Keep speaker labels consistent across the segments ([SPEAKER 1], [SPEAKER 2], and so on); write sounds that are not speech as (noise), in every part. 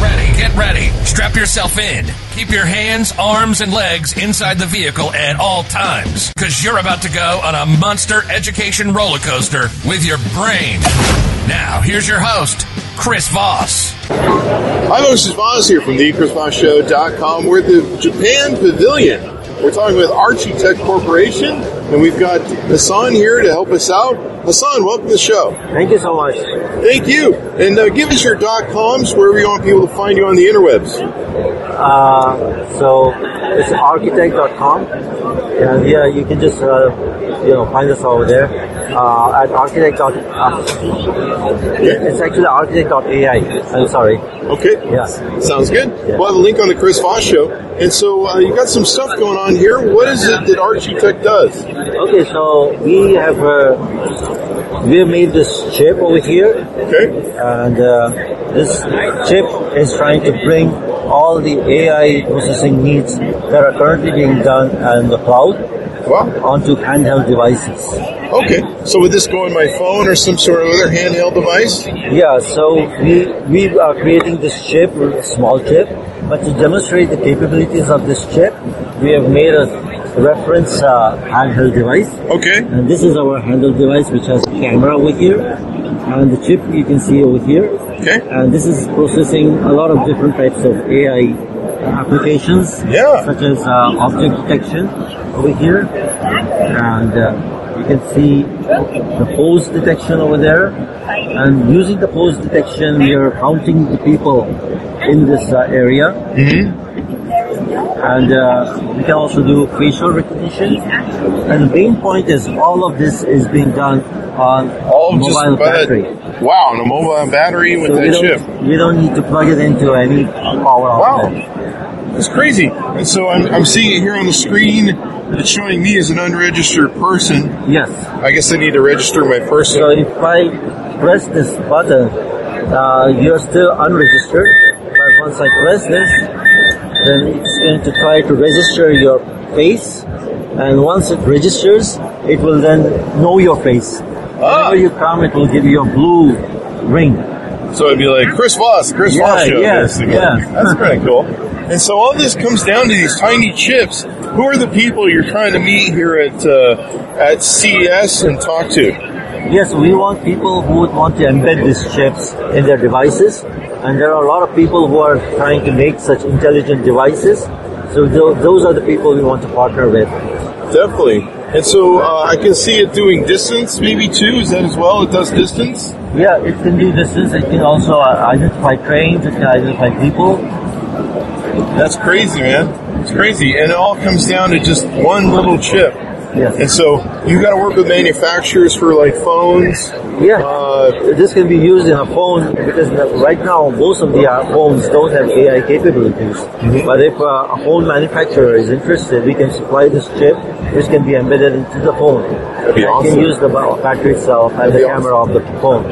[SPEAKER 1] Ready, get ready. Strap yourself in. Keep your hands, arms, and legs inside the vehicle at all times, because you're about to go on a monster education roller coaster with your brain. Now, here's your host, Chris Voss.
[SPEAKER 2] Hi, this is Voss here from thechrisvossshow.com. We're at the Japan Pavilion. We're talking with ArchiTek Corporation, and we've got Hassan here to help us out. Hassan, welcome to the show.
[SPEAKER 3] Thank you so much.
[SPEAKER 2] Thank you. And uh, give us your dot coms wherever you want people to find you on the interwebs.
[SPEAKER 3] Uh, so it's architect.com. And yeah, you can just, uh, you know, find us over there. Uh, at architect. Uh, it's actually architek.ai. I'm sorry.
[SPEAKER 2] Okay.
[SPEAKER 3] Yeah.
[SPEAKER 2] Sounds good.
[SPEAKER 3] Yeah.
[SPEAKER 2] We'll have a link on the Chris Voss Show. And so uh, you got some stuff going on here. What is it that ArchiTek does?
[SPEAKER 3] Okay, so we have, uh, we have made this chip over here.
[SPEAKER 2] Okay.
[SPEAKER 3] and uh, this chip is trying to bring all the AI processing needs that are currently being done in the cloud
[SPEAKER 2] Wow.
[SPEAKER 3] onto handheld devices.
[SPEAKER 2] Okay. So would this go on my phone or some sort of other handheld device?
[SPEAKER 3] Yeah, so we we are creating this chip, a small chip, but to demonstrate the capabilities of this chip, we have made a reference uh, handheld device.
[SPEAKER 2] Okay.
[SPEAKER 3] And this is our handheld device, which has a camera over here, and the chip you can see over here.
[SPEAKER 2] Okay.
[SPEAKER 3] And this is processing a lot of different types of AI applications,
[SPEAKER 2] Yeah.
[SPEAKER 3] such as uh, object detection over here, and uh, you can see the pose detection over there. And using the pose detection, we are counting the people in this uh, area. And uh, we can also do facial recognition. And the main point is all of this is being done on
[SPEAKER 2] All just
[SPEAKER 3] mobile
[SPEAKER 2] by that-
[SPEAKER 3] battery.
[SPEAKER 2] Wow, and a mobile battery with
[SPEAKER 3] So we
[SPEAKER 2] that chip.
[SPEAKER 3] don't, we don't need to plug it into any power outlet.
[SPEAKER 2] Wow.
[SPEAKER 3] outlet.
[SPEAKER 2] It's crazy. And so I'm, I'm seeing it here on the screen. It's showing me as an unregistered person.
[SPEAKER 3] Yes.
[SPEAKER 2] I guess I need to register my person.
[SPEAKER 3] So if I press this button, uh, you're still unregistered. But once I press this, then it's going to try to register your face. And once it registers, it will then know your face.
[SPEAKER 2] Ah.
[SPEAKER 3] Whenever you come, it will give you a blue ring.
[SPEAKER 2] So it'd be like Chris Voss, Chris
[SPEAKER 3] Yeah,
[SPEAKER 2] Voss show.
[SPEAKER 3] yes, yeah.
[SPEAKER 2] That's pretty cool. And so all this comes down to these tiny chips. Who are the people you're trying to meet here at uh, at CES and talk to?
[SPEAKER 3] Yes, we want people who would want to embed these chips in their devices, and there are a lot of people who are trying to make such intelligent devices. So tho- those are the people we want to partner with.
[SPEAKER 2] Definitely. And so uh, I can see it doing distance maybe too. Is that as well? It does distance.
[SPEAKER 3] Yeah, it can do distance. It can also uh, identify trains. It can identify people.
[SPEAKER 2] That's crazy, man. It's crazy, and it all comes down to just one little chip.
[SPEAKER 3] Yes.
[SPEAKER 2] And so you got to work with manufacturers for like phones.
[SPEAKER 3] Yeah.
[SPEAKER 2] Uh,
[SPEAKER 3] this can be used in a phone because right now most of the uh, phones don't have AI capabilities. But if uh, a phone manufacturer is interested, we can supply this chip, which can be embedded into the phone.
[SPEAKER 2] That'd be
[SPEAKER 3] And
[SPEAKER 2] awesome.
[SPEAKER 3] can use the ba- battery itself and the camera of the phone.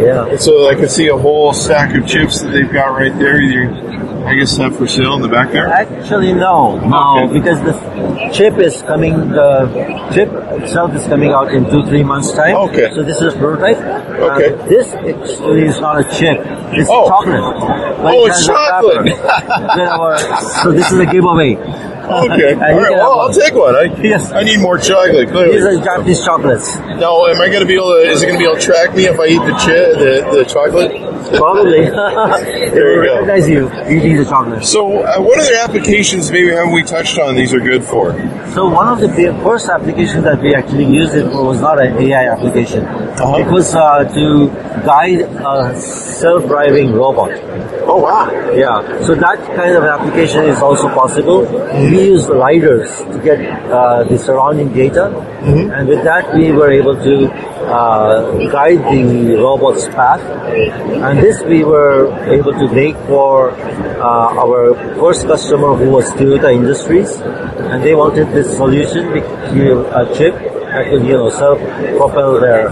[SPEAKER 3] Yeah.
[SPEAKER 2] So I can see a whole stack of chips that they've got right there. You, I guess, have for sale in the back there.
[SPEAKER 3] Actually, no, no,
[SPEAKER 2] Okay.
[SPEAKER 3] because the chip is coming. The chip itself is coming out in two, three months time.
[SPEAKER 2] Okay.
[SPEAKER 3] So this is a prototype.
[SPEAKER 2] Okay.
[SPEAKER 3] Uh, this actually is not a chip. It's
[SPEAKER 2] Oh.
[SPEAKER 3] chocolate. But
[SPEAKER 2] Oh,
[SPEAKER 3] it
[SPEAKER 2] it's chocolate. (laughs)
[SPEAKER 3] Then so this is a giveaway. (laughs)
[SPEAKER 2] Okay. All
[SPEAKER 3] you
[SPEAKER 2] right. Well, I'll take one. I,
[SPEAKER 3] Yes.
[SPEAKER 2] I need more chocolate.
[SPEAKER 3] These
[SPEAKER 2] Clearly.
[SPEAKER 3] are Japanese chocolates.
[SPEAKER 2] Now, am I going to be able to? Is it going to be able to track me if I eat the chi- the, the chocolate?
[SPEAKER 3] Probably. (laughs) it
[SPEAKER 2] There
[SPEAKER 3] will
[SPEAKER 2] you go.
[SPEAKER 3] recognize you eating the chocolate.
[SPEAKER 2] So, uh, what other applications maybe haven't we touched on? These are good for.
[SPEAKER 3] So one of the first applications that we actually used it for was not an AI application.
[SPEAKER 2] Uh-huh.
[SPEAKER 3] It was uh, to guide a self-driving robot.
[SPEAKER 2] Oh wow!
[SPEAKER 3] Yeah, so that kind of application is also possible. We use lidars to get uh, the surrounding data, and with that we were able to uh, guide the robot's path. And this we were able to make for uh, our first customer who was Toyota Industries, and they wanted this solution a chip. that could, you know, self-propel their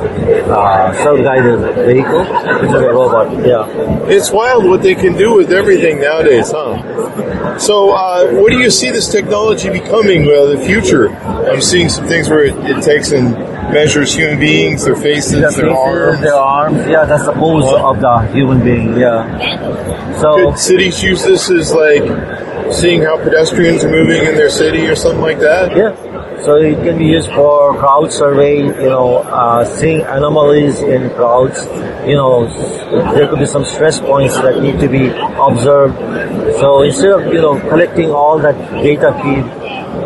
[SPEAKER 3] uh, self-guided vehicle, which is a robot. Yeah.
[SPEAKER 2] It's wild what they can do with everything nowadays, huh? So, uh, what do you see this technology becoming uh, the future? I'm seeing some things where it, it takes and measures human beings, their faces,
[SPEAKER 3] Their
[SPEAKER 2] their
[SPEAKER 3] faces,
[SPEAKER 2] arms.
[SPEAKER 3] their arms. Yeah, that's the pose of the human being. Yeah. So
[SPEAKER 2] Could cities use this as like seeing how pedestrians are moving in their city or something like that?
[SPEAKER 3] Yeah. So it can be used for crowd surveying, you know, uh, seeing anomalies in crowds. You know, there could be some stress points that need to be observed. So instead of, you know, collecting all that data feed,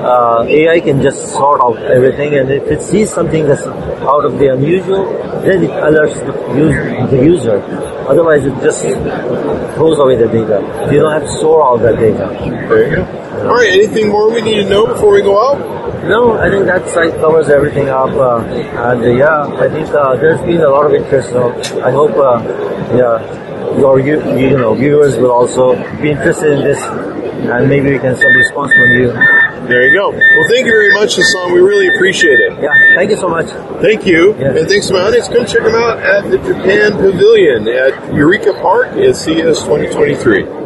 [SPEAKER 3] uh, AI can just sort out everything and if it sees something that's out of the unusual, then it alerts the, the user. Otherwise it just throws away the data. You don't have to store all that data.
[SPEAKER 2] There you go. All right. Anything more we need to know before we go out?
[SPEAKER 3] No, I think that site covers everything up, uh, and uh, yeah, I think uh, there's been a lot of interest. So I hope, uh, yeah, your you, you know viewers will also be interested in this, and maybe we can some response from you.
[SPEAKER 2] There you go. Well, thank you very much, Hassan. We really appreciate it.
[SPEAKER 3] Yeah, thank you so much.
[SPEAKER 2] Thank you.
[SPEAKER 3] Yeah.
[SPEAKER 2] And thanks to my audience. Come check them out at the Japan Pavilion at Eureka Park at CES 2023.